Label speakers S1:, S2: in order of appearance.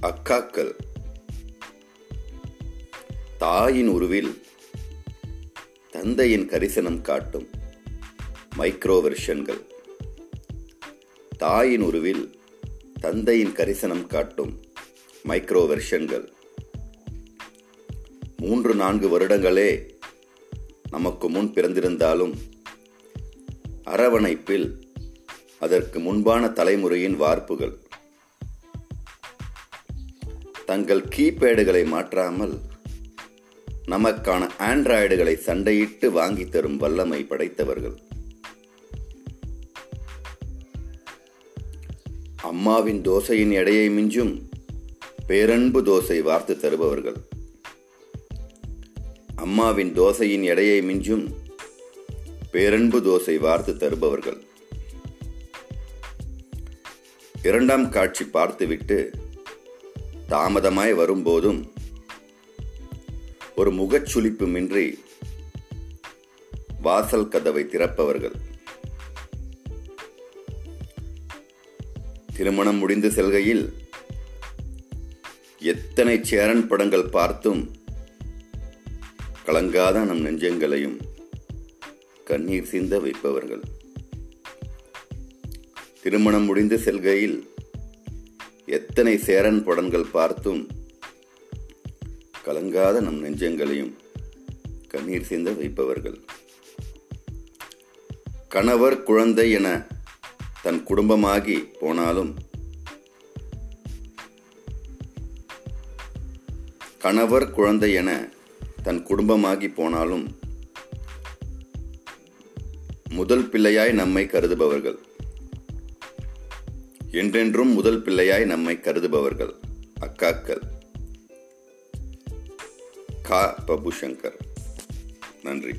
S1: அக்காக்கள். தாயின் உருவில் தந்தையின் கரிசனம் காட்டும் மைக்ரோவெர்ஷன்கள் தாயின் உருவில் தந்தையின் கரிசனம் காட்டும் மைக்ரோவெர்ஷன்கள் மூன்று நான்கு வருடங்களே நமக்கு முன் பிறந்திருந்தாலும் அரவணைப்பில் அதற்கு முன்பான தலைமுறையின் வார்ப்புகள். தங்கள் கீபேடுகளை மாற்றாமல் நமக்கான ஆண்ட்ராய்டுகளை சண்டையிட்டு வாங்கி தரும் வல்லமை படைத்தவர்கள். அம்மாவின் தோசையின் எடையை மிஞ்சும் பேரன்பு தோசை வார்த்து தருபவர்கள். அம்மாவின் தோசையின் எடையை மிஞ்சும் பேரன்பு தோசை வார்த்து தருபவர்கள். இரண்டாம் காட்சி பார்த்துவிட்டு தாமதமாய் வரும்போதும் ஒரு முகச்சுளிப்புமின்றி வாசல் கதவை திறப்பவர்கள். திருமணம் முடிந்து செல்கையில் எத்தனை சேரன் படங்கள் பார்த்தும் கலங்காத நம் நெஞ்சங்களையும் கண்ணீர் சிந்த வைப்பவர்கள். திருமணம் முடிந்து செல்கையில் எத்தனை சேரன் படங்கள் பார்த்தும் கலங்காத நம் நெஞ்சங்களையும் கண்ணீர் சேர்ந்த வைப்பவர்கள். கணவர் குழந்தை என தன் குடும்பமாகி போனாலும் கணவர் குழந்தை என தன் குடும்பமாகி போனாலும் முதல் பிள்ளையாய் நம்மை கருதுபவர்கள். என்றென்றும் முதல் பிள்ளையாய் நம்மை கருதுபவர்கள். அக்காக்கள். கா. பிரபுசங்கர் நன்றி.